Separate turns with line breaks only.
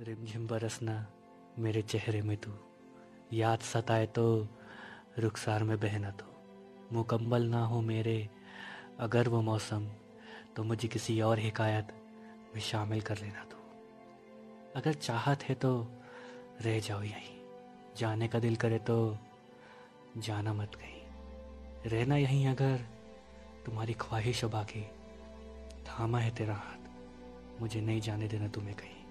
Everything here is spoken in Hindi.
रिमझिम बरसना मेरे चेहरे में तू। याद सताए तो रुखसार में बहना तो। मुकम्मल ना हो मेरे अगर वो मौसम तो मुझे किसी और हिकायत में शामिल कर लेना तो। अगर चाहत है तो रह जाओ यहीं। जाने का दिल करे तो जाना मत कहीं। रहना यहीं अगर तुम्हारी ख्वाहिश बाकी थामा है तेरा हाथ, मुझे नहीं जाने देना तुम्हें कहीं।